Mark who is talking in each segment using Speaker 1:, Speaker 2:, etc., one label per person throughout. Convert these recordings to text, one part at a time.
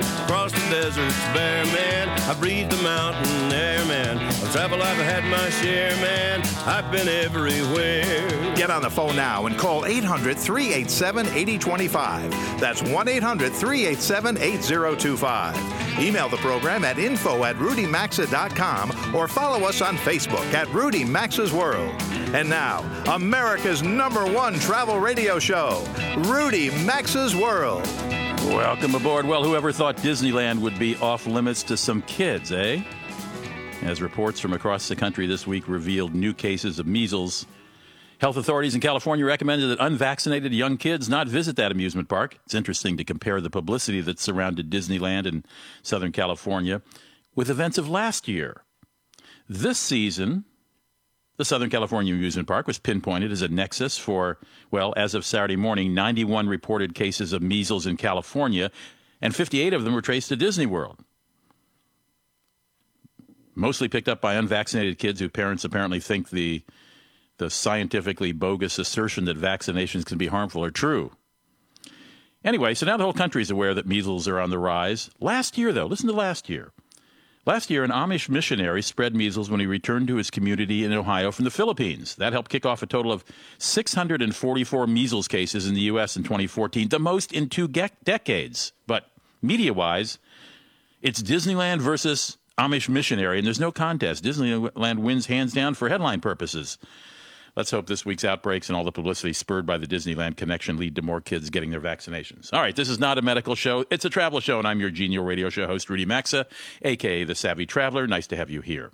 Speaker 1: Across the deserts bare, man. I breathe the mountain air, man. I've I've had my share, man. I've been everywhere.
Speaker 2: Get on the phone now and call 800 387 8025. That's 1 800 387 8025. Email the program at info at rudymaxa.com or follow us on Facebook at Rudy Maxa's World. And now, America's number one travel radio show, Rudy Maxa's World.
Speaker 3: Welcome aboard. Well, whoever thought Disneyland would be off limits to some kids, eh? As reports from across the country this week revealed new cases of measles. Health authorities in California recommended that unvaccinated young kids not visit that amusement park. It's interesting to compare the publicity that surrounded Disneyland in Southern California with events of last year. This season, the Southern California Amusement Park was pinpointed as a nexus for, well, as of Saturday morning, 91 reported cases of measles in California, and 58 of them were traced to Disney World. Mostly picked up by unvaccinated kids whose parents apparently think the, the scientifically bogus assertion that vaccinations can be harmful are true. Anyway, so now the whole country is aware that measles are on the rise. Last year, though, listen to last year. Last year, an Amish missionary spread measles when he returned to his community in Ohio from the Philippines. That helped kick off a total of 644 measles cases in the U.S. in 2014, the most in two ge- decades. But media wise, it's Disneyland versus Amish missionary, and there's no contest. Disneyland wins hands down for headline purposes. Let's hope this week's outbreaks and all the publicity spurred by the Disneyland connection lead to more kids getting their vaccinations. All right, this is not a medical show, it's a travel show, and I'm your genial radio show host, Rudy Maxa, aka The Savvy Traveler. Nice to have you here.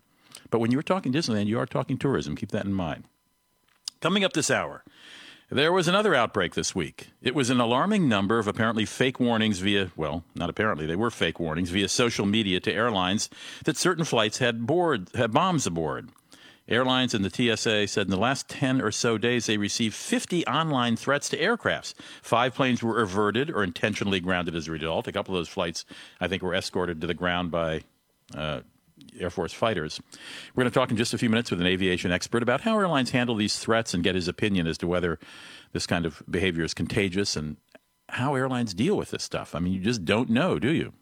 Speaker 3: But when you're talking Disneyland, you are talking tourism. Keep that in mind. Coming up this hour, there was another outbreak this week. It was an alarming number of apparently fake warnings via, well, not apparently, they were fake warnings via social media to airlines that certain flights had board had bombs aboard. Airlines and the TSA said in the last 10 or so days they received 50 online threats to aircrafts. Five planes were averted or intentionally grounded as a result. A couple of those flights, I think, were escorted to the ground by uh, Air Force fighters. We're going to talk in just a few minutes with an aviation expert about how airlines handle these threats and get his opinion as to whether this kind of behavior is contagious and how airlines deal with this stuff. I mean, you just don't know, do you?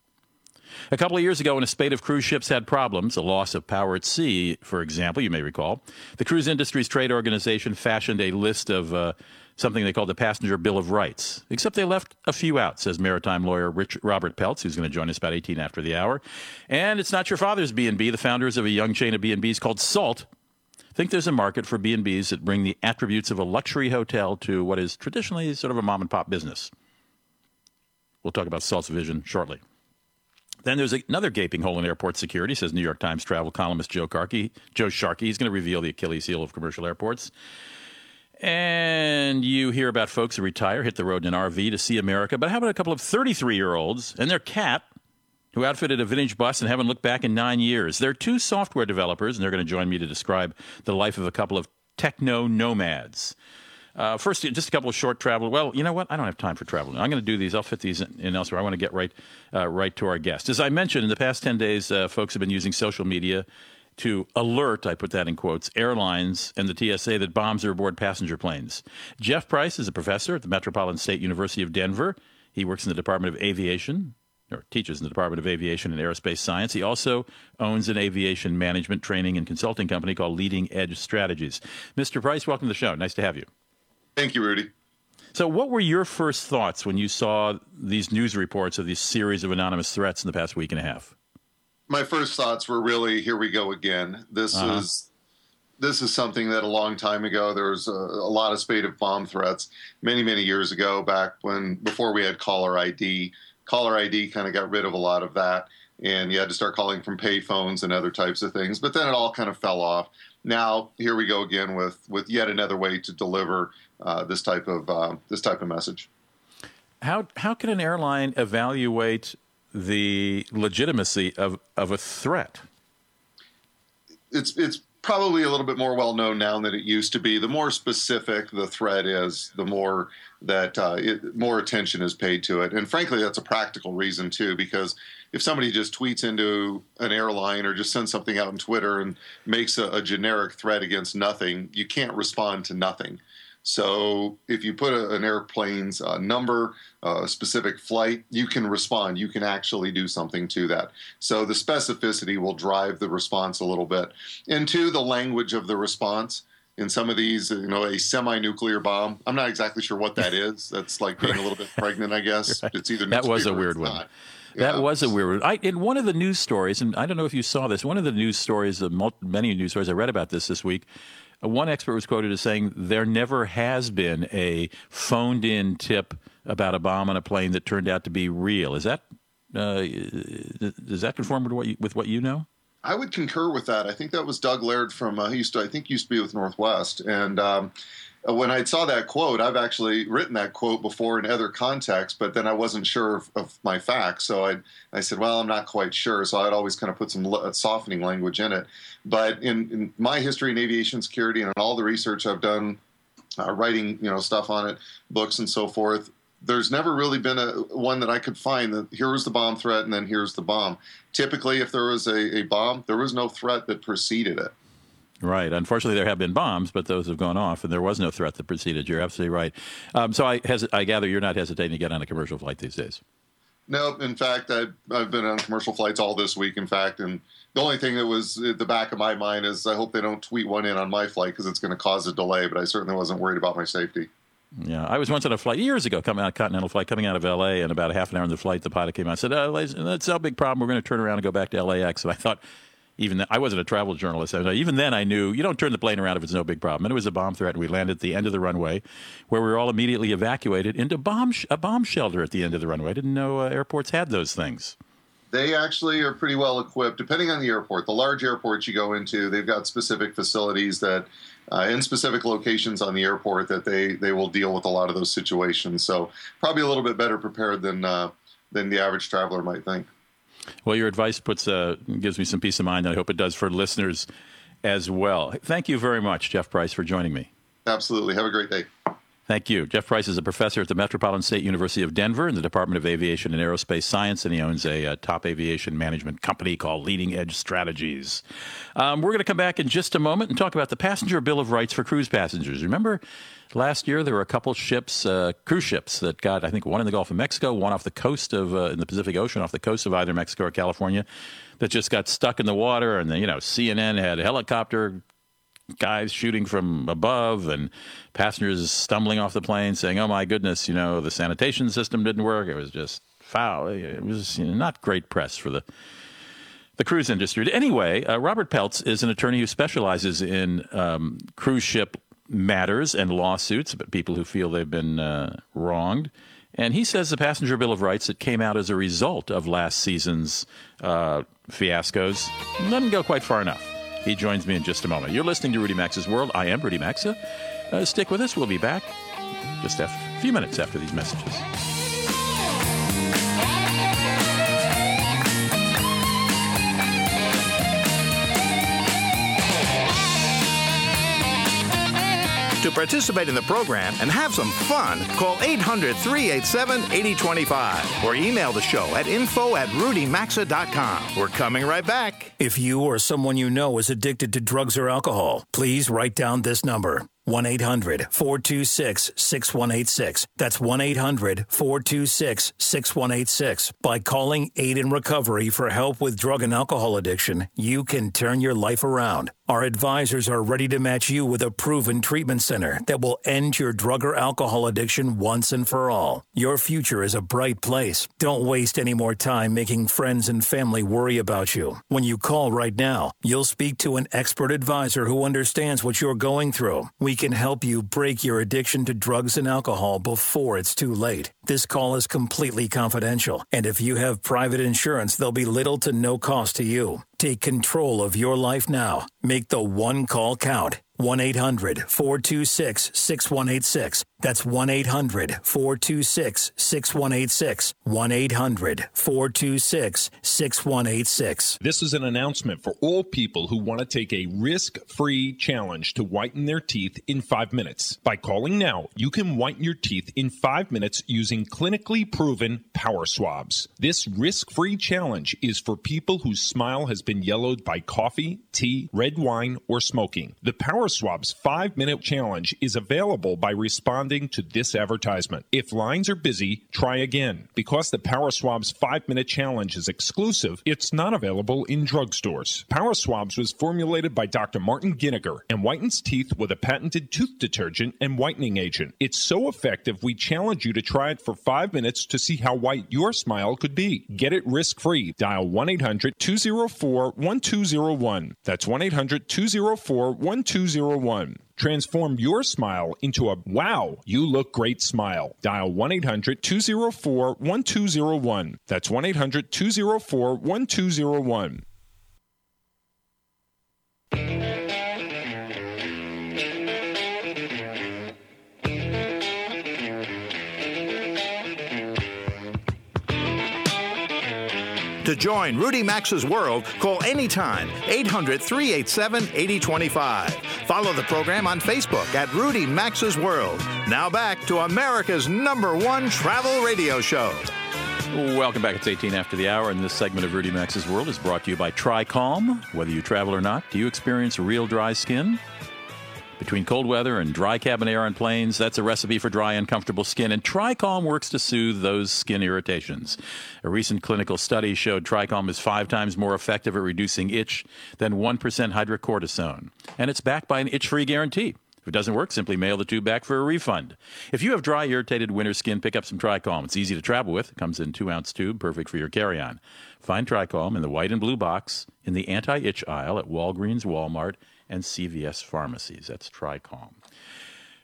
Speaker 3: A couple of years ago, when a spate of cruise ships had problems, a loss of power at sea, for example, you may recall, the Cruise Industries Trade Organization fashioned a list of uh, something they called the Passenger Bill of Rights, except they left a few out, says maritime lawyer Rich, Robert Peltz, who's going to join us about 18 after the hour. And it's not your father's B&B. The founders of a young chain of B&Bs called Salt think there's a market for B&Bs that bring the attributes of a luxury hotel to what is traditionally sort of a mom and pop business. We'll talk about Salt's vision shortly. Then there's another gaping hole in airport security, says New York Times travel columnist Joe Carkey. Joe Sharkey. He's going to reveal the Achilles heel of commercial airports. And you hear about folks who retire, hit the road in an RV to see America. But how about a couple of 33 year olds and their cat who outfitted a vintage bus and haven't looked back in nine years? They're two software developers, and they're going to join me to describe the life of a couple of techno nomads. Uh, first, just a couple of short travel. Well, you know what? I don't have time for travel. I'm going to do these. I'll fit these in, in elsewhere. I want to get right, uh, right to our guest. As I mentioned, in the past 10 days, uh, folks have been using social media to alert, I put that in quotes, airlines and the TSA that bombs are aboard passenger planes. Jeff Price is a professor at the Metropolitan State University of Denver. He works in the Department of Aviation, or teaches in the Department of Aviation and Aerospace Science. He also owns an aviation management training and consulting company called Leading Edge Strategies. Mr. Price, welcome to the show. Nice to have you.
Speaker 4: Thank you, Rudy.
Speaker 3: So, what were your first thoughts when you saw these news reports of these series of anonymous threats in the past week and a half?
Speaker 4: My first thoughts were really, here we go again. This uh-huh. is this is something that a long time ago there was a, a, lot of spate of bomb threats many many years ago back when before we had caller id caller id kind of got rid of a lot of that and you had to start calling from payphones and other types of things but then it all kind of fell off now here we go again with with yet another way to deliver uh, this type of uh, this type of message.
Speaker 3: How how can an airline evaluate the legitimacy of, of a threat?
Speaker 4: It's it's probably a little bit more well known now than it used to be. The more specific the threat is, the more that uh, it, more attention is paid to it. And frankly, that's a practical reason too, because if somebody just tweets into an airline or just sends something out on Twitter and makes a, a generic threat against nothing, you can't respond to nothing. So if you put a, an airplane's uh, number, a uh, specific flight, you can respond. You can actually do something to that. So the specificity will drive the response a little bit. And two, the language of the response. In some of these, you know, a semi-nuclear bomb. I'm not exactly sure what that is. That's like being a little bit pregnant, I guess.
Speaker 3: Right.
Speaker 4: It's either
Speaker 3: that was a weird one. That yeah. was a weird one. I, in one of the news stories, and I don't know if you saw this, one of the news stories, the many news stories I read about this this week, one expert was quoted as saying there never has been a phoned in tip about a bomb on a plane that turned out to be real. Is that uh, does that conform with what you, with what you know?
Speaker 4: I would concur with that. I think that was Doug Laird from uh, he used to I think used to be with Northwest, and um, uh, when I saw that quote, I've actually written that quote before in other contexts, but then I wasn't sure of, of my facts. So I, I said, well, I'm not quite sure. So I'd always kind of put some uh, softening language in it. But in, in, my history in aviation security and all the research I've done, uh, writing you know stuff on it, books and so forth, there's never really been a one that I could find that here was the bomb threat and then here's the bomb. Typically, if there was a, a bomb, there was no threat that preceded it.
Speaker 3: Right. Unfortunately, there have been bombs, but those have gone off, and there was no threat that preceded. You're absolutely right. Um, so I, hes- I gather you're not hesitating to get on a commercial flight these days.
Speaker 4: No, in fact, I've, I've been on commercial flights all this week. In fact, and the only thing that was at the back of my mind is I hope they don't tweet one in on my flight because it's going to cause a delay. But I certainly wasn't worried about my safety.
Speaker 3: Yeah, I was once on a flight years ago, coming out continental flight, coming out of L.A. and about a half an hour in the flight, the pilot came out and said, oh, "That's no big problem. We're going to turn around and go back to LAX." And I thought, even then, I wasn't a travel journalist. Even then, I knew you don't turn the plane around if it's no big problem. And it was a bomb threat, and we landed at the end of the runway, where we were all immediately evacuated into bomb sh- a bomb shelter at the end of the runway. I didn't know uh, airports had those things.
Speaker 4: They actually are pretty well equipped, depending on the airport. The large airports you go into, they've got specific facilities that, uh, in specific locations on the airport, that they they will deal with a lot of those situations. So probably a little bit better prepared than uh, than the average traveler might think.
Speaker 3: Well, your advice puts uh, gives me some peace of mind, and I hope it does for listeners as well. Thank you very much, Jeff Price, for joining me.
Speaker 4: Absolutely. Have a great day.
Speaker 3: Thank you. Jeff Price is a professor at the Metropolitan State University of Denver in the Department of Aviation and Aerospace Science, and he owns a, a top aviation management company called Leading Edge Strategies. Um, we're going to come back in just a moment and talk about the Passenger Bill of Rights for cruise passengers. Remember last year there were a couple ships, uh, cruise ships, that got, I think, one in the Gulf of Mexico, one off the coast of, uh, in the Pacific Ocean, off the coast of either Mexico or California, that just got stuck in the water. And then, you know, CNN had a helicopter guys shooting from above and passengers stumbling off the plane saying, oh my goodness, you know, the sanitation system didn't work. It was just foul. It was you know, not great press for the the cruise industry. Anyway, uh, Robert Peltz is an attorney who specializes in um, cruise ship matters and lawsuits but people who feel they've been uh, wronged. And he says the passenger bill of rights that came out as a result of last season's uh, fiascos doesn't go quite far enough. He joins me in just a moment. You're listening to Rudy Maxa's World. I am Rudy Maxa. Uh, stick with us. We'll be back just a few minutes after these messages.
Speaker 2: To participate in the program and have some fun, call 800 387 8025 or email the show at info at rudymaxa.com. We're coming right back.
Speaker 5: If you or someone you know is addicted to drugs or alcohol, please write down this number 1 800 426 6186. That's 1 800 426 6186. By calling Aid in Recovery for help with drug and alcohol addiction, you can turn your life around. Our advisors are ready to match you with a proven treatment center that will end your drug or alcohol addiction once and for all. Your future is a bright place. Don't waste any more time making friends and family worry about you. When you call right now, you'll speak to an expert advisor who understands what you're going through. We can help you break your addiction to drugs and alcohol before it's too late. This call is completely confidential, and if you have private insurance, there'll be little to no cost to you. Take control of your life now. Make the one call count. 1 800 426 6186. That's 1 800 426 6186. 1 800 426 6186.
Speaker 6: This is an announcement for all people who want to take a risk free challenge to whiten their teeth in five minutes. By calling now, you can whiten your teeth in five minutes using clinically proven power swabs. This risk free challenge is for people whose smile has been yellowed by coffee, tea, red wine, or smoking. The power Swab's five minute challenge is available by responding to this advertisement. If lines are busy, try again. Because the Power Swab's five minute challenge is exclusive, it's not available in drugstores. Power Swabs was formulated by Dr. Martin Giniger and whitens teeth with a patented tooth detergent and whitening agent. It's so effective, we challenge you to try it for five minutes to see how white your smile could be. Get it risk free. Dial 1 800 204 1201. That's 1 800 204 1201. 01. Transform your smile into a wow, you look great smile. Dial 1 800 204 1201. That's 1 800 204 1201.
Speaker 2: To join Rudy Maxa's world, call anytime 800 387 8025. Follow the program on Facebook at Rudy Maxa's World. Now back to America's number one travel radio show.
Speaker 3: Welcome back. It's 18 after the hour, and this segment of Rudy Maxa's World is brought to you by TriCalm. Whether you travel or not, do you experience real dry skin? Between cold weather and dry cabin air on planes, that's a recipe for dry, uncomfortable skin, and TriCalm works to soothe those skin irritations. A recent clinical study showed TriCalm is five times more effective at reducing itch than 1% hydrocortisone, and it's backed by an itch-free guarantee. If it doesn't work, simply mail the tube back for a refund. If you have dry, irritated winter skin, pick up some TriCalm. It's easy to travel with. It comes in two-ounce tube, perfect for your carry-on. Find TriCalm in the white and blue box in the anti-itch aisle at Walgreens, Walmart, and CVS pharmacies. That's TriCalm.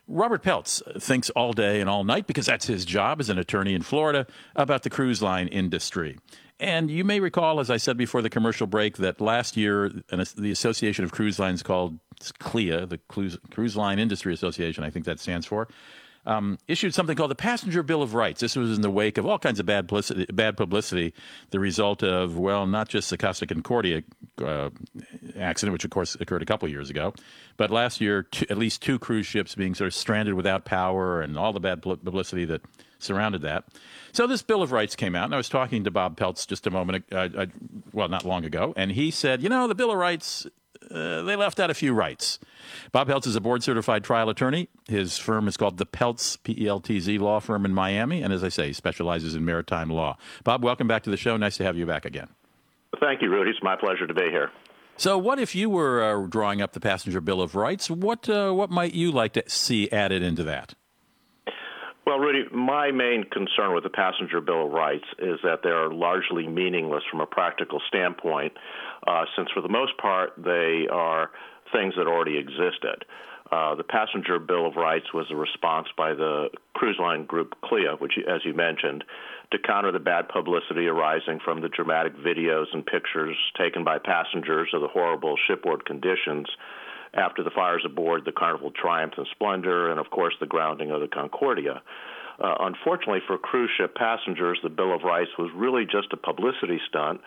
Speaker 3: Robert Peltz thinks all day and all night, because that's his job as an attorney in Florida, about the cruise line industry. And you may recall, as I said before the commercial break, that last year the Association of Cruise Lines called CLIA, the Cruise Line Industry Association, I think that stands for, um, issued something called the Passenger Bill of Rights. This was in the wake of all kinds of bad publicity, bad publicity the result of, well, not just the Costa Concordia uh, accident, which of course occurred a couple years ago, but last year, at least two cruise ships being sort of stranded without power and all the bad publicity that surrounded that. So this Bill of Rights came out, and I was talking to Bob Peltz just a moment, uh, uh, well, not long ago, and he said, you know, the Bill of Rights uh, they left out a few rights. Bob Peltz is a board certified trial attorney. His firm is called the Peltz, P E L T Z Law Firm in Miami. And as I say, he specializes in maritime law. Bob, welcome back to the show. Nice to have you back again.
Speaker 7: Thank you, Rudy. It's my pleasure to be here.
Speaker 3: So, what if you were uh, drawing up the Passenger Bill of Rights? What, uh, what might you like to see added into that?
Speaker 7: Well, Rudy, my main concern with the Passenger Bill of Rights is that they are largely meaningless from a practical standpoint, uh, since for the most part they are things that already existed. Uh, the Passenger Bill of Rights was a response by the cruise line group CLIA, which, as you mentioned, to counter the bad publicity arising from the dramatic videos and pictures taken by passengers of the horrible shipboard conditions after the fires aboard the Carnival Triumph and Splendor, and of course the grounding of the Concordia. Uh, unfortunately for cruise ship passengers, the Bill of Rights was really just a publicity stunt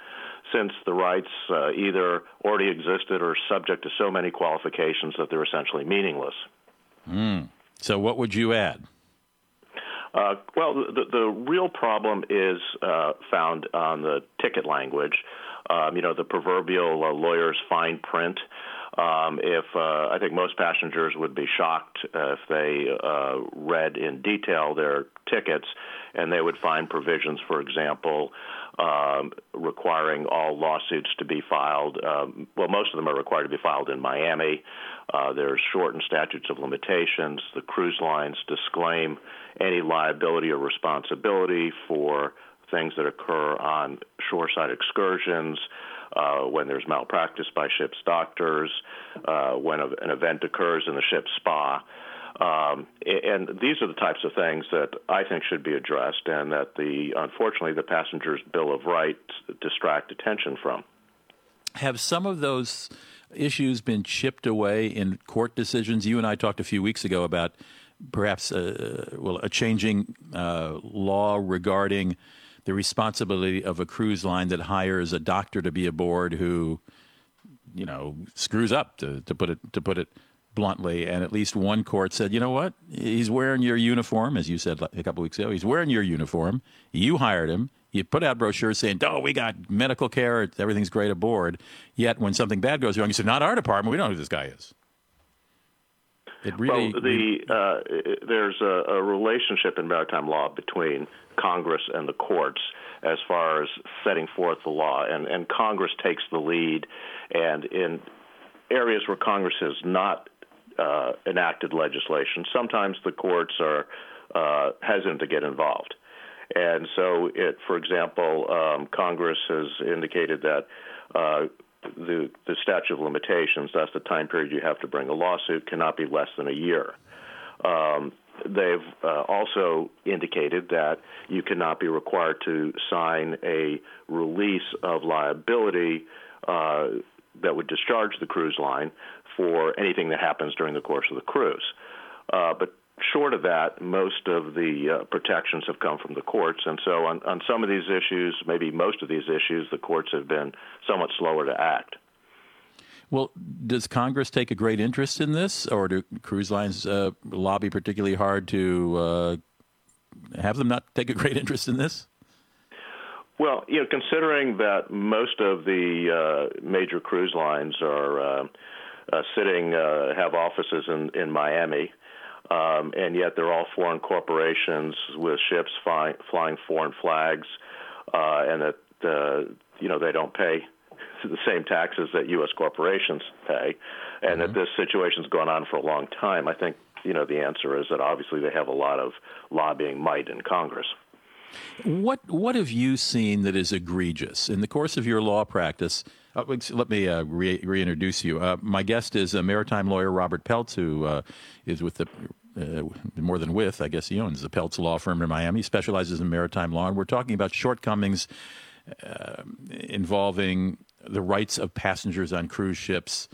Speaker 7: since the rights uh, either already existed or subject to so many qualifications that they're essentially meaningless.
Speaker 3: Mm. So, what would you add?
Speaker 7: Uh, well, the, the real problem is uh, found on the ticket language. Um, you know, the proverbial uh, lawyer's fine print. Um, if uh, I think most passengers would be shocked uh, if they uh, read in detail their tickets, and they would find provisions, for example, um, requiring all lawsuits to be filed. Um, well, most of them are required to be filed in Miami. Uh, there's shortened statutes of limitations. The cruise lines disclaim any liability or responsibility for things that occur on shoreside excursions uh, when there's malpractice by ship's doctors, uh, when a, an event occurs in the ship's spa. Um, and these are the types of things that I think should be addressed, and that the unfortunately the passengers' bill of rights distract attention from.
Speaker 3: Have some of those issues been chipped away in court decisions? You and I talked a few weeks ago about perhaps uh, well a changing uh, law regarding the responsibility of a cruise line that hires a doctor to be aboard who, you know, screws up to, to put it to put it bluntly. And at least one court said, you know what, he's wearing your uniform, as you said a couple weeks ago. He's wearing your uniform. You hired him. You put out brochures saying, "Oh, we got medical care. Everything's great aboard." Yet, when something bad goes wrong, you say, "Not our department. We don't know who this guy is."
Speaker 7: It really, well, the uh, there's a, a, relationship in maritime law between Congress and the courts as far as setting forth the law, and, and Congress takes the lead. And in areas where Congress has not uh, enacted legislation, sometimes the courts are uh, hesitant to get involved. And so, it, for example, um, Congress has indicated that uh, the, the statute of limitations, that's the time period you have to bring a lawsuit, cannot be less than a year. Um, they've uh, also indicated that you cannot be required to sign a release of liability uh, that would discharge the cruise line for anything that happens during the course of the cruise. Uh, but short of that, most of the uh, protections have come from the courts. And so, on, on some of these issues, maybe most of these issues, the courts have been somewhat slower to act.
Speaker 3: Well, does Congress take a great interest in this, or do cruise lines uh, lobby particularly hard to uh, have them not take a great interest in this?
Speaker 7: Well, you know, considering that most of the uh, major cruise lines are uh, uh, sitting, have offices in, in Miami, um, and yet they're all foreign corporations with ships fly, flying foreign flags, uh, and that uh, you know they don't pay the same taxes that U.S. corporations pay, and mm-hmm. that this situation's gone on for a long time. I think you know the answer is that obviously they have a lot of lobbying might in Congress.
Speaker 3: What what have you seen that is egregious in the course of your law practice? Uh, let me uh, re- reintroduce you. Uh, my guest is a maritime lawyer, Robert Peltz, who uh, is with the uh, more than with, I guess he owns the Peltz Law Firm in Miami. He specializes in maritime law, and we're talking about shortcomings uh, involving the rights of passengers on cruise ships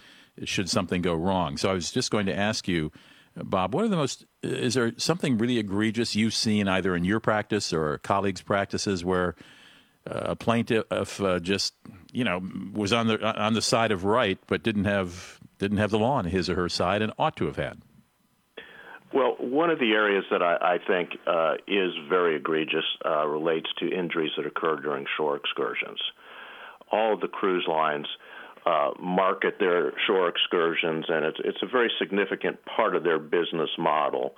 Speaker 3: should something go wrong. So I was just going to ask you, Bob, what are the most, is there something really egregious you've seen either in your practice or colleagues' practices where a plaintiff uh, just you know was on the on the side of right but didn't have didn't have the law on his or her side and ought to have had.
Speaker 7: Well, one of the areas that I, I think uh, is very egregious uh, relates to injuries that occur during shore excursions. All of the cruise lines uh, market their shore excursions, and it's it's a very significant part of their business model.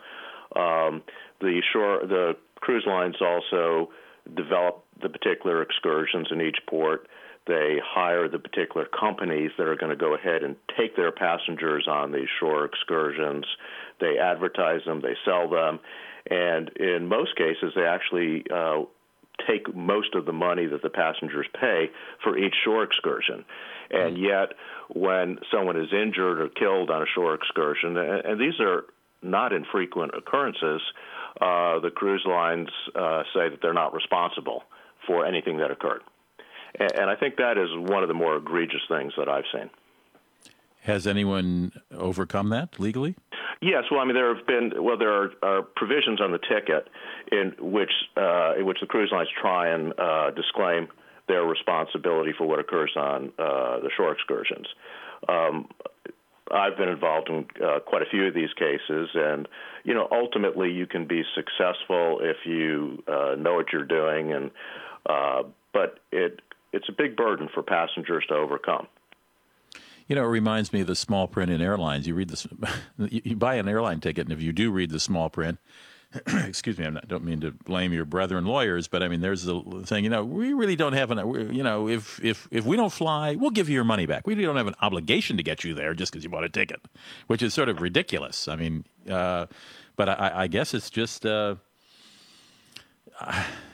Speaker 7: Um, the shore the cruise lines also develop the particular excursions in each port. They hire the particular companies that are going to go ahead and take their passengers on these shore excursions. They advertise them, they sell them, and in most cases, they actually uh, take most of the money that the passengers pay for each shore excursion. And yet, when someone is injured or killed on a shore excursion, and these are not infrequent occurrences, uh, the cruise lines uh, say that they're not responsible for anything that occurred. And, and I think that is one of the more egregious things that I've seen.
Speaker 3: Has anyone overcome that legally?
Speaker 7: Yes, well, I mean, there have been well, there are, are provisions on the ticket in which uh, in which the cruise lines try and uh, disclaim their responsibility for what occurs on uh, the shore excursions. Um, I've been involved in uh, quite a few of these cases, and you know, ultimately, you can be successful if you uh, know what you're doing, and uh, but it it's a big burden for passengers to overcome.
Speaker 3: You know, it reminds me of the small print in airlines. You read this, you buy an airline ticket, and if you do read the small print, excuse me, I don't mean to blame your brethren lawyers, but I mean, there's the thing, you know, we really don't have an, you know, if, if, if we don't fly, we'll give you your money back. We don't have an obligation to get you there just because you bought a ticket, which is sort of ridiculous. I mean, uh, but I, I, guess it's just, uh,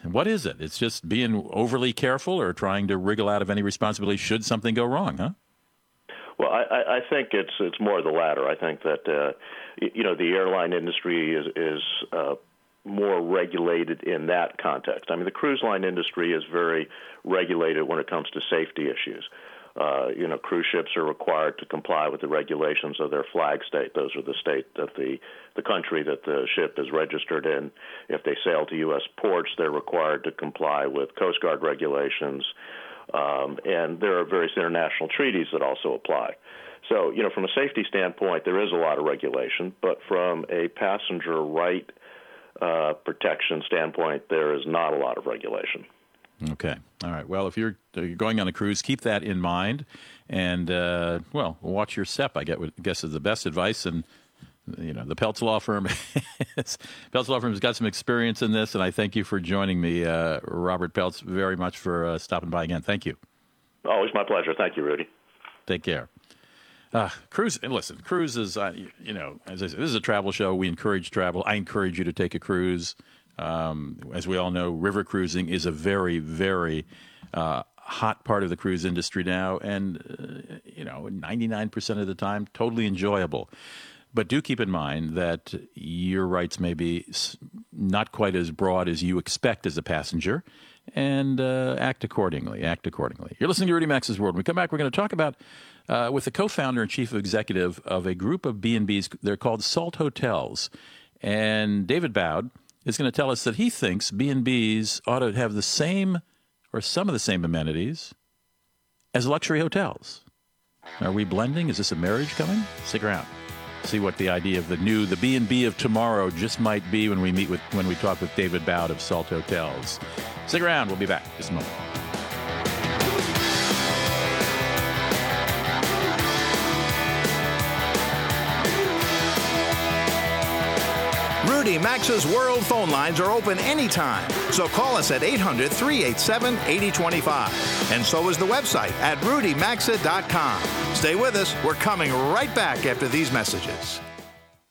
Speaker 3: what is it? It's just being overly careful or trying to wriggle out of any responsibility should something go wrong, huh?
Speaker 7: Well, I, I think it's it's more the latter. I think that uh, you know the airline industry is is uh, more regulated in that context. I mean, the cruise line industry is very regulated when it comes to safety issues. uh, you know, cruise ships are required to comply with the regulations of their flag state. Those are the state that the the country that the ship is registered in. If they sail to U.S. ports, they're required to comply with Coast Guard regulations, um, and there are various international treaties that also apply. So, you know, from a safety standpoint, there is a lot of regulation, but from a passenger right uh, protection standpoint, there is not a lot of regulation.
Speaker 3: Okay. All right. Well, if you're, you're going on a cruise, keep that in mind, and uh, well, watch your step. I guess is the best advice, and you know the Peltz Law Firm. Peltz Law Firm has got some experience in this, and I thank you for joining me, uh, Robert Peltz, very much for uh, stopping by again. Thank you.
Speaker 7: Always my pleasure. Thank you, Rudy.
Speaker 3: Take care. Uh, cruise. Listen, cruises, uh, you know, as I said, this is a travel show. We encourage travel. I encourage you to take a cruise. Um, as we all know, river cruising is a very, very uh, hot part of the cruise industry now, and uh, you know, 99% of the time, totally enjoyable. But do keep in mind that your rights may be not quite as broad as you expect as a passenger, and uh, act accordingly. Act accordingly. You're listening to Rudy Maxa's World. When we come back, we're going to talk about uh, with the co-founder and chief executive of a group of B&Bs. They're called Salt Hotels, and David Bowd is going to tell us that he thinks B&Bs ought to have the same or some of the same amenities as luxury hotels. Are we blending? Is this a marriage coming? Stick around. See what the idea of the new, the B&B of tomorrow just might be when we meet with, when we talk with David Bowd of Salt Hotels. Stick around. We'll be back just a moment.
Speaker 2: Rudy Maxa's World phone lines are open anytime. So call us at 800 387 8025. And so is the website at rudymaxa.com. Stay with us. We're coming right back after these messages.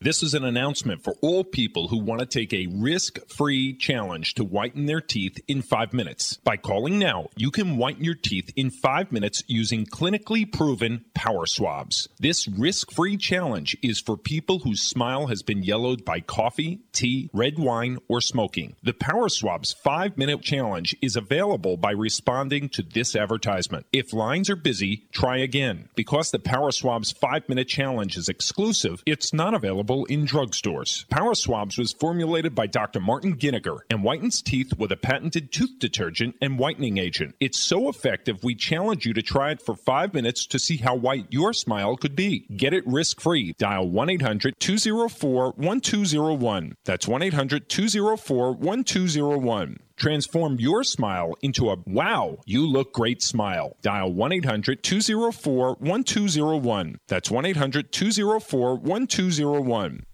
Speaker 6: This is an announcement for all people who want to take a risk free challenge to whiten their teeth in five minutes. By calling now, you can whiten your teeth in five minutes using clinically proven power swabs. This risk free challenge is for people whose smile has been yellowed by coffee, tea, red wine, or smoking. The Power Swabs five minute challenge is available by responding to this advertisement. If lines are busy, try again. Because the Power Swabs five minute challenge is exclusive, it's not available available in drugstores. Power Swabs was formulated by Dr. Martin Giniger and whitens teeth with a patented tooth detergent and whitening agent. It's so effective, we challenge you to try it for five minutes to see how white your smile could be. Get it risk free. Dial 1 800 204 1201. That's 1 800 204 1201. Transform your smile into a wow, you look great smile. Dial 1 800 204 1201. That's 1 800 204 1201.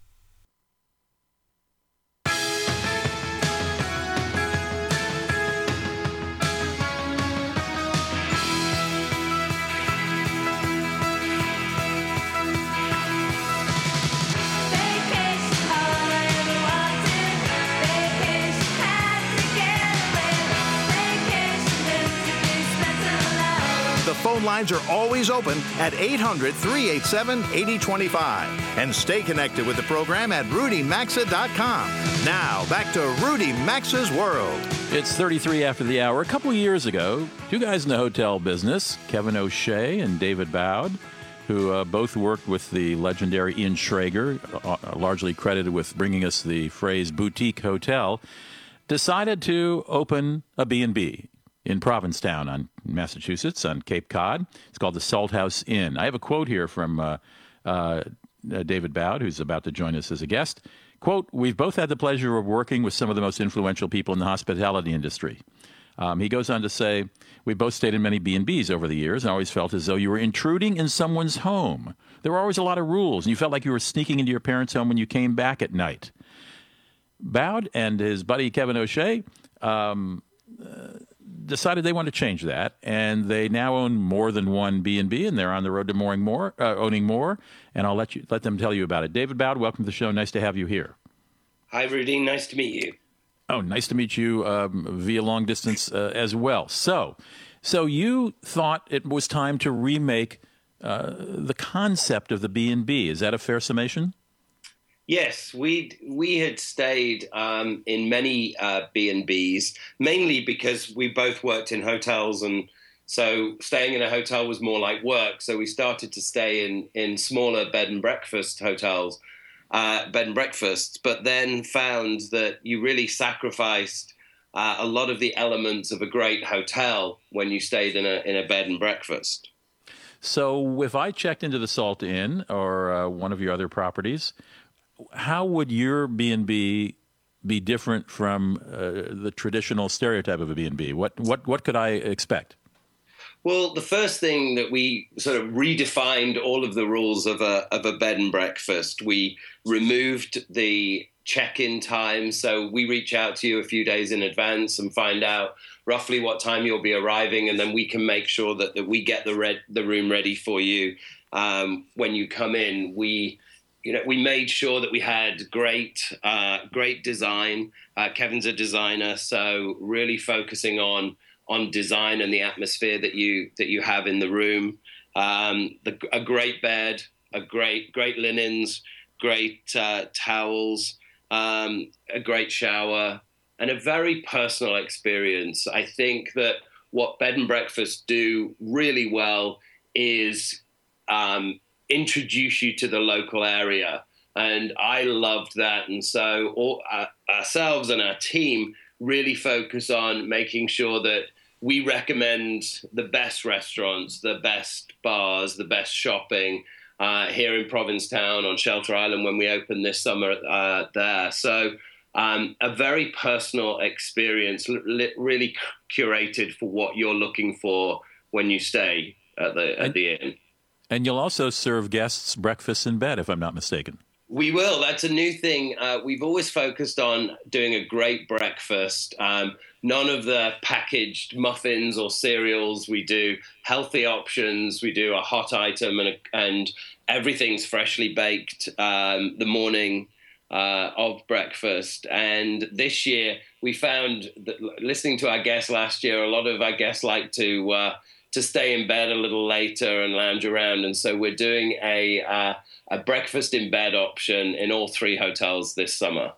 Speaker 2: Lines are always open at 800 387 8025. And stay connected with the program at rudymaxa.com. Now, back to Rudy Maxa's World.
Speaker 3: It's 33 after the hour. A couple years ago, two guys in the hotel business, Kevin O'Shea and David Bowd, who uh, both worked with the legendary Ian Schrager, uh, uh largely credited with bringing us the phrase boutique hotel, decided to open a B&B in Provincetown on Massachusetts on Cape Cod. It's called the Salt House Inn. I have a quote here from uh, uh, David Bowd, who's about to join us as a guest. Quote, we've both had the pleasure of working with some of the most influential people in the hospitality industry. Um, he goes on to say, we both stayed in many B&Bs over the years and always felt as though you were intruding in someone's home. There were always a lot of rules, and you felt like you were sneaking into your parents' home when you came back at night. Bowd and his buddy Kevin O'Shea um, uh, decided they want to change that, and they now own more than one B and B, and they're on the road to mooring more, uh, owning more. And I'll let you let them tell you about it. David Bowd, welcome to the show. Nice to have you here.
Speaker 8: Hi, Rudy. Nice to meet you.
Speaker 3: Oh, nice to meet you um, via long distance uh, as well. So, so you thought it was time to remake uh, the concept of the B and B. Is that a fair summation?
Speaker 8: Yes, we we had stayed um, in many uh, B and Bs, mainly because we both worked in hotels and So staying in a hotel was more like work. So we started to stay in in smaller bed and breakfast hotels, uh, bed and breakfasts. But then found that you really sacrificed uh, a lot of the elements of a great hotel when you stayed in a in a bed and breakfast.
Speaker 3: So if I checked into the Salt Inn or uh, one of your other properties, how would your B and B be different from uh, the traditional stereotype of a B and B? What what what could I expect?
Speaker 8: Well, the first thing that we sort of redefined all of the rules of a of a bed and breakfast. We removed the check-in time, so we reach out to you a few days in advance and find out roughly what time you'll be arriving, and then we can make sure that, that we get the red, the room ready for you um, when you come in. We you know, we made sure that we had great, uh, great design. Uh, Kevin's a designer, so really focusing on on design and the atmosphere that you that you have in the room. Um, the, a great bed, a great great linens, great uh, towels, um, a great shower, and a very personal experience. I think that what bed and breakfasts do really well is um, introduce you to the local area. And I loved that. And so all, uh, ourselves and our team really focus on making sure that we recommend the best restaurants, the best bars, the best shopping uh, here in Provincetown on Shelter Island when we open this summer uh, there. So, um, a very personal experience, really curated for what you're looking for when you stay at the at the inn.
Speaker 3: And you'll also serve guests breakfast in bed, if I'm not mistaken.
Speaker 8: We will. That's a new thing. Uh, we've always focused on doing a great breakfast. Um, none of the packaged muffins or cereals. We do healthy options. We do a hot item, and, a, and everything's freshly baked um, the morning uh, of breakfast. And this year, we found that listening to our guests last year, a lot of our guests like to. Uh, to stay in bed a little later and lounge around, and so we're doing a uh, a breakfast in bed option in all three hotels this summer.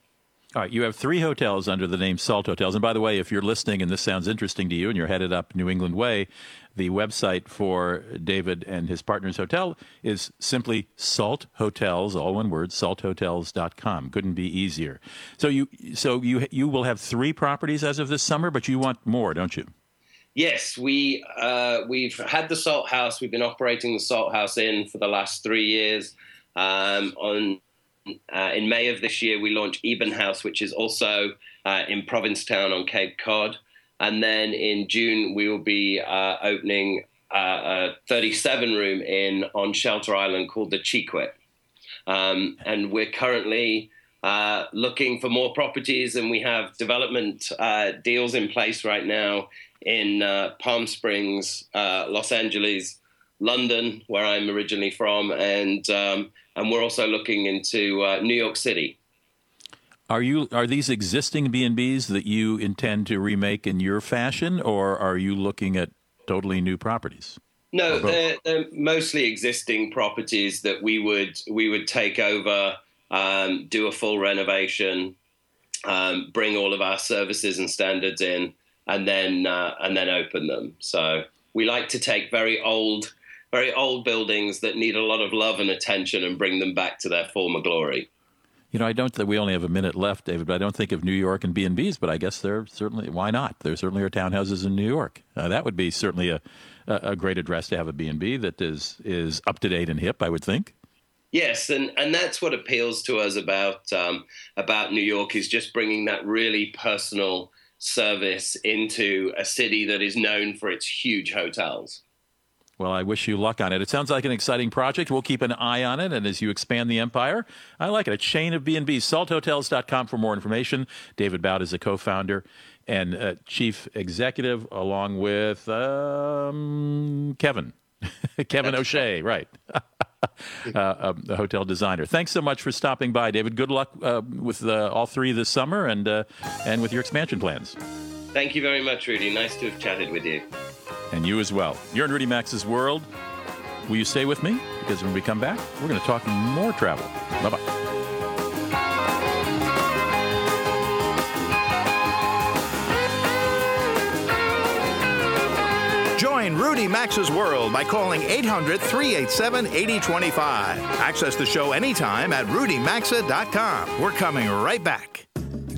Speaker 3: All right, you have three hotels under the name Salt Hotels. And by the way, if you're listening and this sounds interesting to you and you're headed up New England Way, the website for David and his partner's hotel is simply Salt Hotels, all one word, salthotels.com. Couldn't be easier. So you so you you will have three properties as of this summer, but you want more, don't you?
Speaker 8: Yes, we uh, we've had the Salt House. We've been operating the Salt House Inn for the last three years. Um, on uh, in May of this year, we launched Eben House, which is also uh, in Provincetown on Cape Cod, and then in June we will be uh, opening uh, a 37 room in on Shelter Island called the Chequit, um, and we're currently. Uh, looking for more properties, and we have development deals in place right now in Palm Springs, Los Angeles, London, where I'm originally from, and um, and we're also looking into uh, New York City.
Speaker 3: Are you are these existing B and Bs that you intend to remake in your fashion, or are you looking at totally new properties?
Speaker 8: No, they're, they're, mostly existing properties that we would we would take over, um, do a full renovation, um, bring all of our services and standards in, and then uh, and then open them. So we like to take very old very old buildings that need a lot of love and attention and bring them back to their former glory.
Speaker 3: You know, I don't. We only have a minute left, David. But I don't think of New York and B and B's. But I guess there certainly. Why not? There certainly are townhouses in New York. Uh, that would be certainly a, a great address to have a B and B that is is up to date and hip. I would think.
Speaker 8: Yes, and, and that's what appeals to us about um, about New York is just bringing that really personal service into a city that is known for its huge hotels.
Speaker 3: Well, I wish you luck on it. It sounds like an exciting project. We'll keep an eye on it. And as you expand the empire, I like it. A chain of B&Bs. Salthotels.com for more information. David Bowd is a co-founder and uh, chief executive along with um, Kevin. Kevin O'Shea, right. uh, a hotel designer. Thanks so much for stopping by, David. Good luck uh, with uh, all three this summer and, uh, and with your expansion plans.
Speaker 8: Thank you very much, Rudy. Nice to have chatted with you
Speaker 3: and you as well. You're in Rudy Maxa's world. Will you stay with me? Because when we come back, we're going to talk more travel. Bye bye.
Speaker 2: Join Rudy Maxa's World by calling 800 387 8025. Access the show anytime at rudymaxa.com. We're coming right back.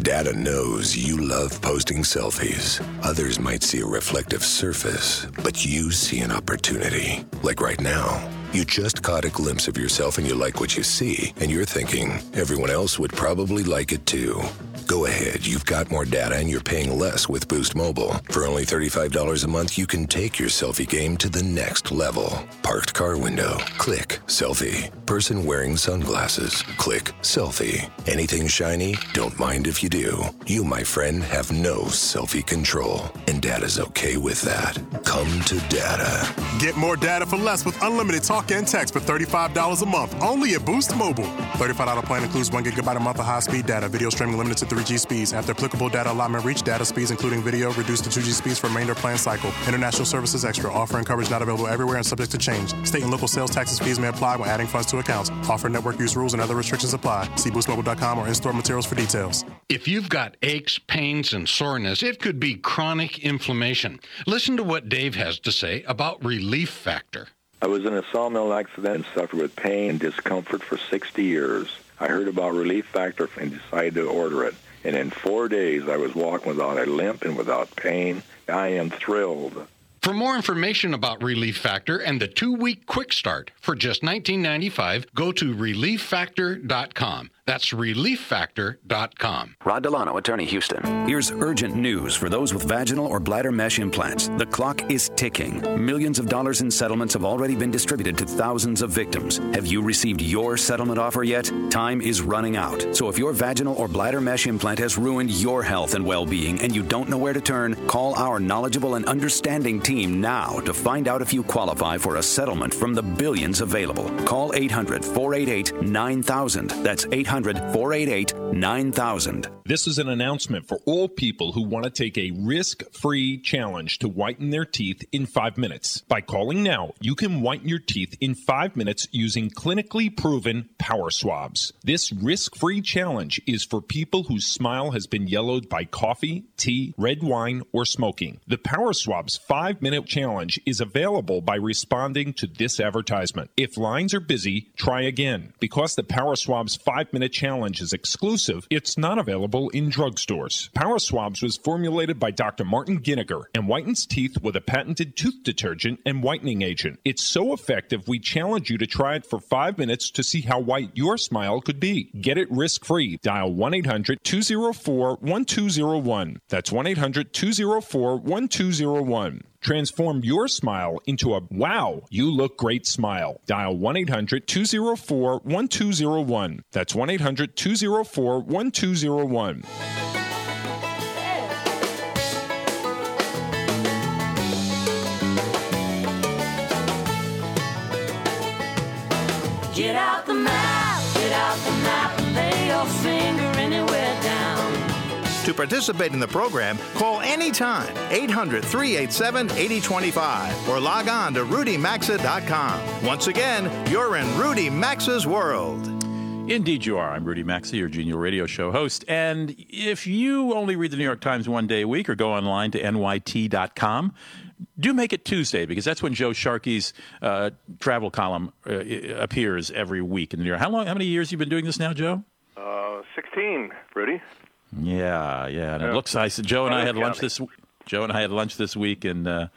Speaker 9: Data knows you love posting selfies. Others might see a reflective surface, but you see an opportunity. Like right now. You just caught a glimpse of yourself and you like what you see, and you're thinking everyone else would probably like it too. Go ahead, you've got more data and you're paying less with Boost Mobile. For only $35 a month, you can take your selfie game to the next level. Parked car window, click selfie. Person wearing sunglasses, click selfie. Anything shiny, don't mind if you do. You, my friend, have no selfie control, and data's okay with that. Come to data.
Speaker 10: Get more data for less with unlimited talk and text for $35 a month only at Boost Mobile. $35 plan includes 1 gigabyte a month of high speed data, video streaming limited to 3G speeds. After applicable data allotment reach, data speeds including video reduced to 2G speeds for remainder plan cycle. International services extra. Offer and coverage not available everywhere and subject to change. State and local sales taxes fees may apply when adding funds to accounts. Offer network use rules and other restrictions apply. See boostmobile.com or in-store materials for details.
Speaker 11: If you've got aches, pains, and soreness, it could be chronic inflammation. Listen to what Dave has to say about Relief Factor.
Speaker 12: I was in a sawmill accident and suffered with pain and discomfort for 60 years. I heard about Relief Factor and decided to order it. And in four days, I was walking without a limp and without pain. I am thrilled.
Speaker 11: For more information about Relief Factor and the two-week quick start for just $19.95, go to relieffactor.com. That's relieffactor.com.
Speaker 13: Rod Delano, Attorney Houston. Here's urgent news for those with vaginal or bladder mesh implants. The clock is ticking. Millions of dollars in settlements have already been distributed to thousands of victims. Have you received your settlement offer yet? Time is running out. So if your vaginal or bladder mesh implant has ruined your health and well being and you don't know where to turn, call our knowledgeable and understanding team now to find out if you qualify for a settlement from the billions available. Call 800 488 9000. That's 800 488 9000.
Speaker 6: This is an announcement for all people who want to take a risk free challenge to whiten their teeth in five minutes. By calling now, you can whiten your teeth in five minutes using clinically proven power swabs. This risk free challenge is for people whose smile has been yellowed by coffee, tea, red wine, or smoking. The Power Swabs five minute challenge is available by responding to this advertisement. If lines are busy, try again. Because the Power Swabs five minute challenge is exclusive, it's not available in drugstores. Power Swabs was formulated by Dr. Martin Giniger and whitens teeth with a patented tooth detergent and whitening agent. It's so effective, we challenge you to try it for five minutes to see how white your smile could be. Get it risk free. Dial 1 800 204 1201. That's 1 800 204 1201. Transform your smile into a wow, you look great smile. Dial 1 800 204 1201. That's 1 800 204 1201.
Speaker 2: To participate in the program, call anytime 800 387 8025 or log on to rudymaxa.com. Once again, you're in Rudy Maxa's world.
Speaker 3: Indeed, you are. I'm Rudy Maxa, your genial radio show host. And if you only read the New York Times one day a week or go online to nyt.com, do make it Tuesday because that's when Joe Sharkey's uh, travel column uh, appears every week in the New York. How long? How many years you been doing this now, Joe?
Speaker 14: Uh, 16, Rudy.
Speaker 3: Yeah, yeah. And it looks. I said Joe and I had lunch this. Joe and I had lunch this week in uh,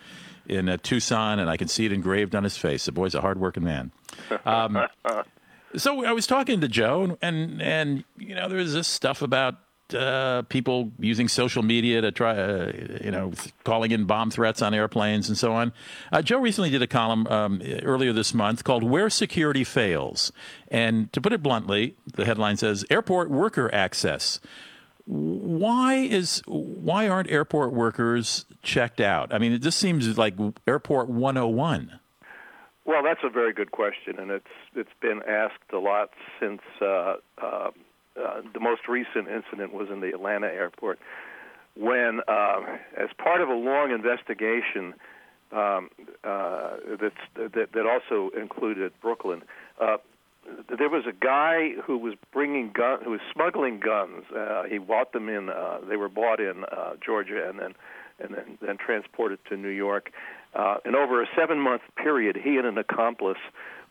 Speaker 3: in uh, Tucson, and I can see it engraved on his face. The boy's a hardworking man. Um, so I was talking to Joe, and and, and you know, there's this stuff about uh, people using social media to try, uh, you know, th- calling in bomb threats on airplanes and so on. Uh, Joe recently did a column um, earlier this month called "Where Security Fails," and to put it bluntly, the headline says "Airport Worker Access." Why is why aren't airport workers checked out? I mean, it just seems like Airport 101.
Speaker 14: Well, that's a very good question, and it's it's been asked a lot since uh, uh, uh, the most recent incident was in the Atlanta airport, when, uh, as part of a long investigation um, uh, that that also included Brooklyn, uh, there was a guy who was bringing gun, who was smuggling guns. Uh, he bought them in. Uh, they were bought in uh, Georgia and then and then, then transported to New York. Uh, and over a seven-month period, he and an accomplice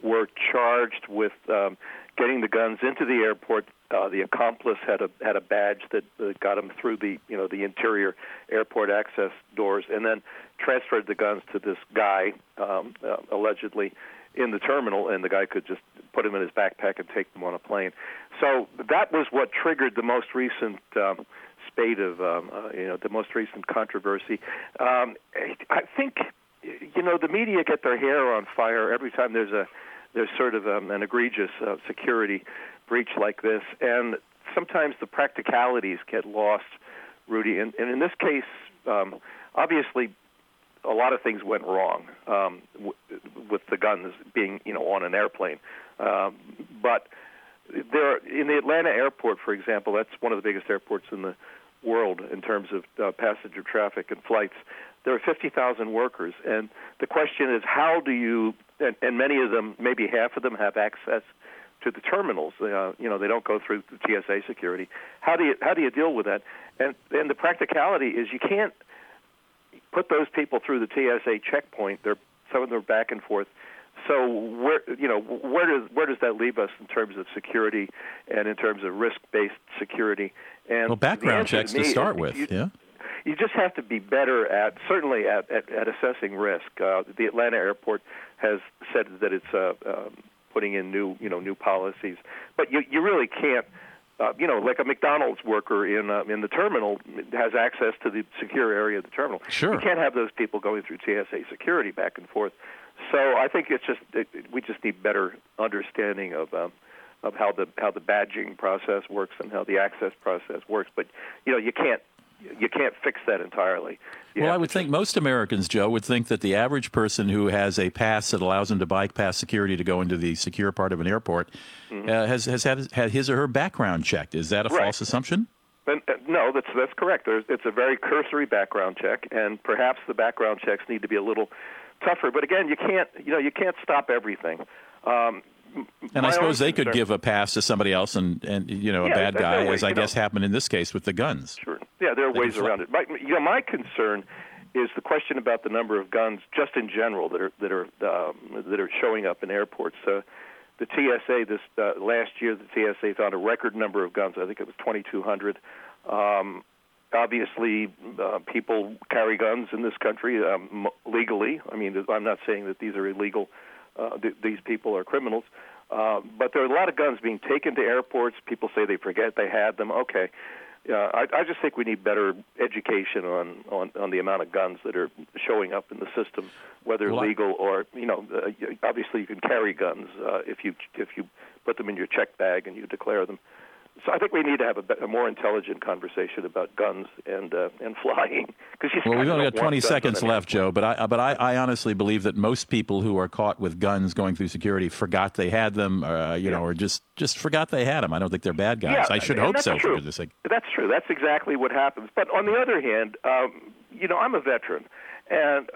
Speaker 14: were charged with um, getting the guns into the airport. Uh, the accomplice had a had a badge that uh, got him through the you know the interior airport access doors, and then transferred the guns to this guy um, uh, allegedly in the terminal, and the guy could just put them in his backpack and take them on a plane. So that was what triggered the most recent um, spate of um, uh, you know the most recent controversy. Um, I think you know the media get their hair on fire every time there's a there's sort of um, an egregious uh, security breach like this, and sometimes the practicalities get lost, Rudy. And, and in this case, um, obviously, a lot of things went wrong um, w- with the guns being, you know, on an airplane. Um, but there, in the Atlanta airport, for example, that's one of the biggest airports in the world in terms of uh, passenger traffic and flights. There are 50,000 workers, and the question is, how do you? And, and many of them, maybe half of them, have access to the terminals. Uh, you know, they don't go through the TSA security. How do you how do you deal with that? And and the practicality is you can't put those people through the TSA checkpoint. They're some of them are back and forth. So where you know where does where does that leave us in terms of security and in terms of risk based security? And
Speaker 3: well, background checks to,
Speaker 14: to
Speaker 3: start with,
Speaker 14: you,
Speaker 3: yeah.
Speaker 14: You just have to be better at certainly at at, at assessing risk. Uh, the Atlanta airport has said that it's uh, um, putting in new you know new policies, but you you really can't uh, you know, like a McDonald's worker in uh, in the terminal has access to the secure area of the terminal.
Speaker 3: Sure.
Speaker 14: You can't have those people going through TSA security back and forth. So I think it's just it, we just need better understanding of um, of how the how the badging process works and how the access process works. But you know, you can't you can't fix that entirely. You
Speaker 3: well, I would think most Americans, Joe, would think that the average person who has a pass that allows them to bypass security to go into the secure part of an airport mm-hmm. uh, has has had, had his or her background checked. Is that a
Speaker 14: right.
Speaker 3: false assumption?
Speaker 14: And, uh, no, that's that's correct. There's, it's a very cursory background check, and perhaps the background checks need to be a little tougher. But again, you can't you know you can't stop everything. Um,
Speaker 3: and I suppose they could give a pass to somebody else and, and you know, a
Speaker 14: yeah,
Speaker 3: bad guy,
Speaker 14: way,
Speaker 3: as I guess know. happened in this case with the guns.
Speaker 14: Sure. Yeah, there are
Speaker 3: they
Speaker 14: ways around it. My, you know, my concern is the question about the number of guns, just in general, that are that are um, that are showing up in airports. Uh, the TSA this uh, last year, the TSA found a record number of guns. I think it was 2,200. Um, obviously, uh, people carry guns in this country um, legally. I mean, I'm not saying that these are illegal. Uh, th- these people are criminals. Uh, but there are a lot of guns being taken to airports. People say they forget they had them. Okay. Uh, I, I just think we need better education on, on, on the amount of guns that are showing up in the system, whether
Speaker 3: well,
Speaker 14: legal or you know. Uh, obviously, you can carry guns uh, if you if you put them in your check bag and you declare them. So I think we need to have a, a more intelligent conversation about guns and uh, and flying. Cause
Speaker 3: well, we've only got 20 seconds left, Joe. But I but I, I, honestly believe that most people who are caught with guns going through security forgot they had them, uh, you yeah. know, or just just forgot they had them. I don't think they're bad guys.
Speaker 14: Yeah,
Speaker 3: I should hope so.
Speaker 14: True.
Speaker 3: For this sake.
Speaker 14: That's true. That's exactly what happens. But on the other hand, um, you know, I'm a veteran, and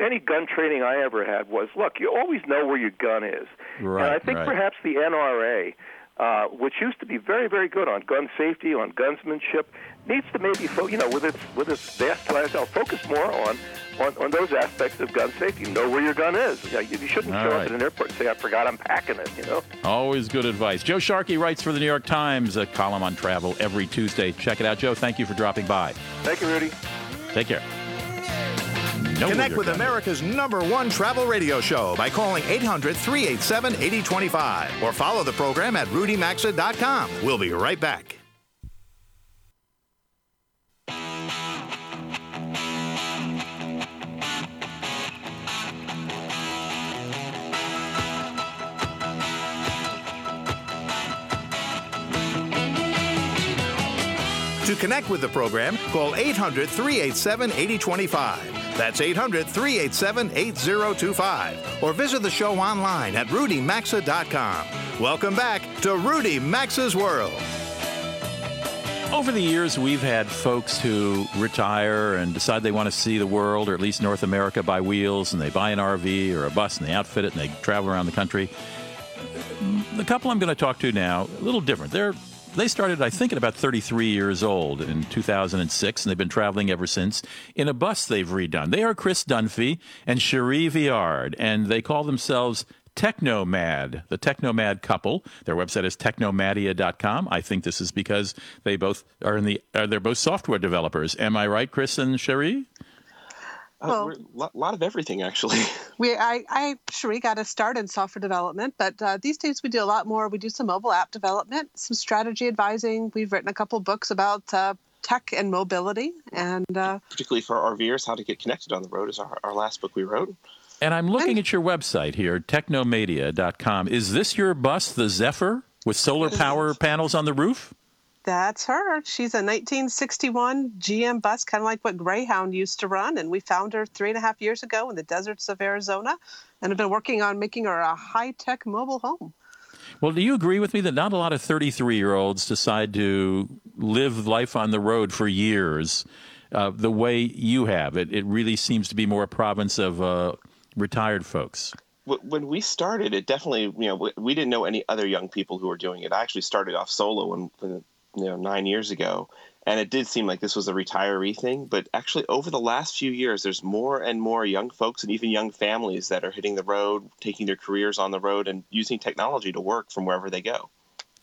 Speaker 14: any gun training I ever had was look, you always know where your gun is.
Speaker 3: Right,
Speaker 14: and I think
Speaker 3: right.
Speaker 14: perhaps the NRA uh, which used to be very, very good on gun safety, on gunsmanship, needs to maybe, fo- you know, with its with its vast clientele, focus more on, on, on those aspects of gun safety. Know where your gun is. You, know, you shouldn't
Speaker 3: All
Speaker 14: show
Speaker 3: right.
Speaker 14: up at an airport and say, "I forgot I'm packing it." You know.
Speaker 3: Always good advice. Joe Sharkey writes for the New York Times, a column on travel every Tuesday. Check it out, Joe. Thank you for dropping by.
Speaker 14: Thank you, Rudy.
Speaker 3: Take care.
Speaker 2: Connect with America's number one travel radio show by calling 800 387 8025 or follow the program at rudymaxa.com. We'll be right back. To connect with the program, call 800 387 8025. That's 800 387 8025. Or visit the show online at rudymaxa.com. Welcome back to Rudy Maxa's World.
Speaker 3: Over the years, we've had folks who retire and decide they want to see the world, or at least North America, by wheels, and they buy an RV or a bus and they outfit it and they travel around the country. The couple I'm going to talk to now, a little different. They're they started, I think, at about 33 years old in 2006, and they've been traveling ever since in a bus they've redone. They are Chris Dunphy and Cherie Viard, and they call themselves Technomad, the Technomad couple. Their website is technomadia.com. I think this is because they both are in the uh, they're both software developers. Am I right, Chris and Cherie?
Speaker 15: Uh, well, a lot, lot of everything actually.
Speaker 16: We, I, I, Cherie got a start in software development, but uh, these days we do a lot more. We do some mobile app development, some strategy advising. We've written a couple books about uh, tech and mobility, and uh,
Speaker 15: particularly for RVers, how to get connected on the road is our, our last book we wrote.
Speaker 3: And I'm looking and, at your website here, technomadia.com. Is this your bus, the Zephyr, with solar power panels on the roof?
Speaker 16: That's her. She's a 1961 GM bus, kind of like what Greyhound used to run. And we found her three and a half years ago in the deserts of Arizona and have been working on making her a high tech mobile home.
Speaker 3: Well, do you agree with me that not a lot of 33 year olds decide to live life on the road for years uh, the way you have? It, it really seems to be more a province of uh, retired folks
Speaker 15: when we started, it definitely, you know, we didn't know any other young people who were doing it. I actually started off solo when, when you know nine years ago, and it did seem like this was a retiree thing. But actually, over the last few years, there's more and more young folks and even young families that are hitting the road, taking their careers on the road, and using technology to work from wherever they go.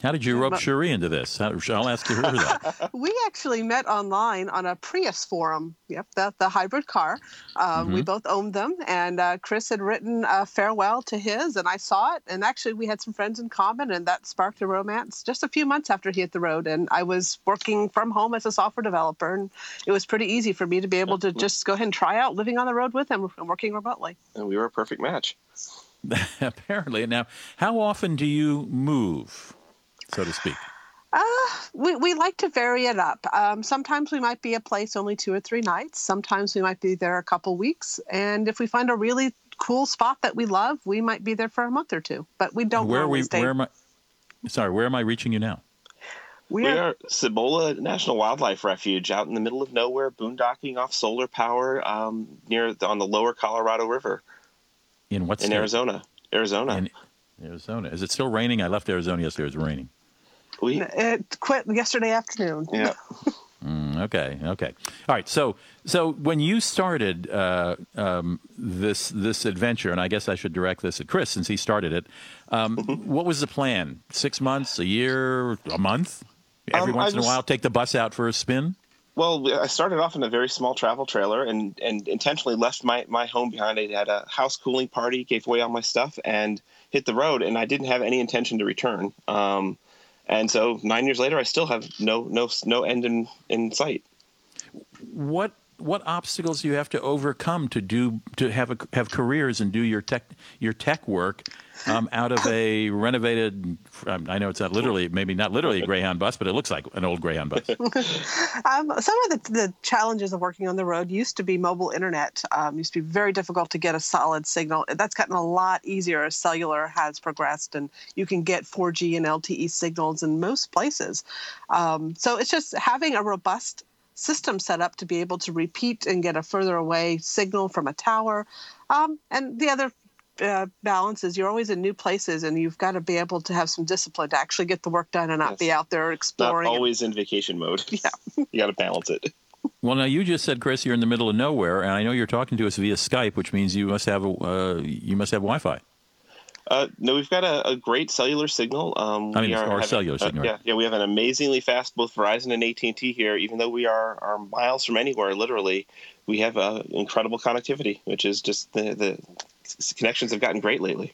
Speaker 3: How did you rope Cherie into this? I'll ask you her that.
Speaker 16: we actually met online on a Prius forum. Yep, the, the hybrid car. Uh, mm-hmm. We both owned them, and uh, Chris had written a farewell to his, and I saw it. And actually, we had some friends in common, and that sparked a romance just a few months after he hit the road. And I was working from home as a software developer, and it was pretty easy for me to be able to just go ahead and try out living on the road with him and working remotely.
Speaker 15: And we were a perfect match.
Speaker 3: Apparently. Now, how often do you move? So to speak?
Speaker 16: Uh, we, we like to vary it up. Um, sometimes we might be a place only two or three nights. Sometimes we might be there a couple weeks. And if we find a really cool spot that we love, we might be there for a month or two. But we don't.
Speaker 3: Where are we?
Speaker 16: Stay.
Speaker 3: Where am I? Sorry, where am I reaching you now?
Speaker 15: We are, we are Cibola National Wildlife Refuge, out in the middle of nowhere, boondocking off solar power um, near the, on the Lower Colorado River.
Speaker 3: In what?
Speaker 15: In
Speaker 3: state?
Speaker 15: Arizona. Arizona.
Speaker 3: In Arizona. Is it still raining? I left Arizona yesterday. It was raining.
Speaker 16: We it quit yesterday afternoon.
Speaker 15: Yeah.
Speaker 3: Mm, okay. Okay. All right. So, so when you started uh, um, this this adventure, and I guess I should direct this at Chris since he started it. Um, mm-hmm. what was the plan? Six months, a year, a month? Every um, once in a while, take the bus out for a spin.
Speaker 15: Well, I started off in a very small travel trailer and, and intentionally left my, my home behind. I had a house cooling party, gave away all my stuff, and hit the road. And I didn't have any intention to return. Um, and so nine years later, I still have no no no end in in sight.
Speaker 3: What what obstacles do you have to overcome to do to have a, have careers and do your tech your tech work um, out of a renovated? Um, I know it's not literally maybe not literally a Greyhound bus, but it looks like an old Greyhound bus.
Speaker 16: um, some of the, the, challenges of working on the road used to be mobile internet. Um, used to be very difficult to get a solid signal. That's gotten a lot easier as cellular has progressed, and you can get 4G and LTE signals in most places. Um, so it's just having a robust system set up to be able to repeat and get a further away signal from a tower. Um, and the other uh, balance is you're always in new places and you've got to be able to have some discipline to actually get the work done and not yes. be out there exploring.
Speaker 15: Not always and, in vacation mode. Yeah. you got to balance it.
Speaker 3: Well, now you just said, Chris, you're in the middle of nowhere, and I know you're talking to us via Skype, which means you must have a, uh, you must have Wi-Fi.
Speaker 15: Uh, no, we've got a, a, great cellular signal. Um,
Speaker 3: I mean, our cellular uh, signal.
Speaker 15: yeah, yeah, we have an amazingly fast both Verizon and AT and T here. Even though we are are miles from anywhere, literally, we have uh, incredible connectivity, which is just the the connections have gotten great lately.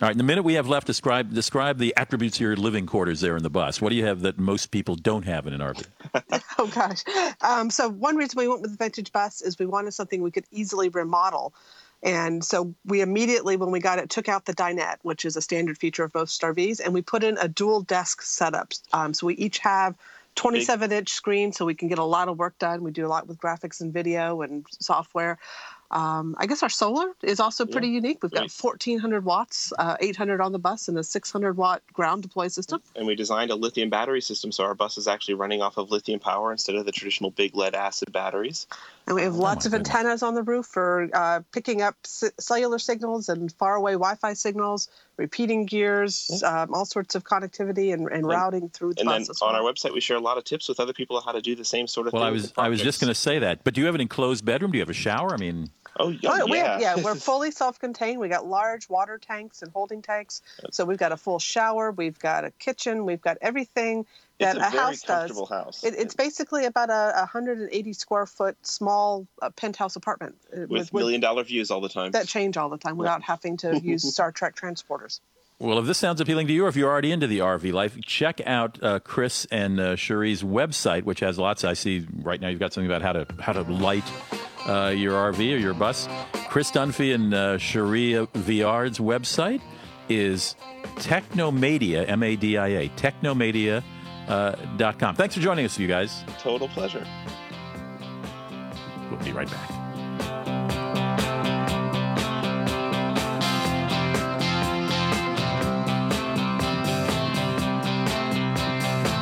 Speaker 3: All right, in the minute we have left, describe describe the attributes of your living quarters there in the bus. What do you have that most people don't have in an RV?
Speaker 16: oh gosh, um, so one reason we went with the vintage bus is we wanted something we could easily remodel. And so we immediately, when we got it, took out the dinette, which is a standard feature of most RVs, and we put in a dual desk setup. Um, so we each have 27 inch screen, so we can get a lot of work done. We do a lot with graphics and video and software. Um, I guess our solar is also pretty yeah. unique. We've got right. 1,400 watts, uh, 800 on the bus, and a 600 watt ground deploy system.
Speaker 15: And we designed a lithium battery system, so our bus is actually running off of lithium power instead of the traditional big lead acid batteries.
Speaker 16: And we have
Speaker 3: Oh,
Speaker 16: lots of antennas on the roof for uh, picking up c- cellular signals and faraway Wi-Fi signals, repeating gears, um, all sorts of connectivity and, and routing through the
Speaker 15: And then
Speaker 16: bus as
Speaker 15: on
Speaker 16: well.
Speaker 15: our website, we share a lot of tips with other people on how to do the same sort of
Speaker 3: Well,
Speaker 15: thing.
Speaker 3: I was I was just going to say that. But do you have an enclosed bedroom? Do you have a shower? I mean,
Speaker 15: Oh,
Speaker 16: Oh, we have, yeah, we're fully self-contained. We got large water tanks and holding tanks, so we've got a full shower. We've got a kitchen. We've got everything that
Speaker 15: It's a very
Speaker 16: house
Speaker 15: comfortable
Speaker 16: does.
Speaker 15: house.
Speaker 16: It, it's basically about a 180 square foot small uh, penthouse apartment uh,
Speaker 15: with million dollar views all the time.
Speaker 16: that change all the time without having to use Star Trek transporters.
Speaker 3: Well, if this sounds appealing to you, or if you're already into the RV life, check out uh, Chris and uh, Cherie's website, which has lots. I see right now you've got something about how to how to light uh, your RV or your bus. Chris Dunphy and uh, Cherie Viard's website is Technomadia, M A D I A, Technomadia. Uh, dot com. Thanks for joining us, you guys.
Speaker 15: Total pleasure.
Speaker 3: We'll be right back.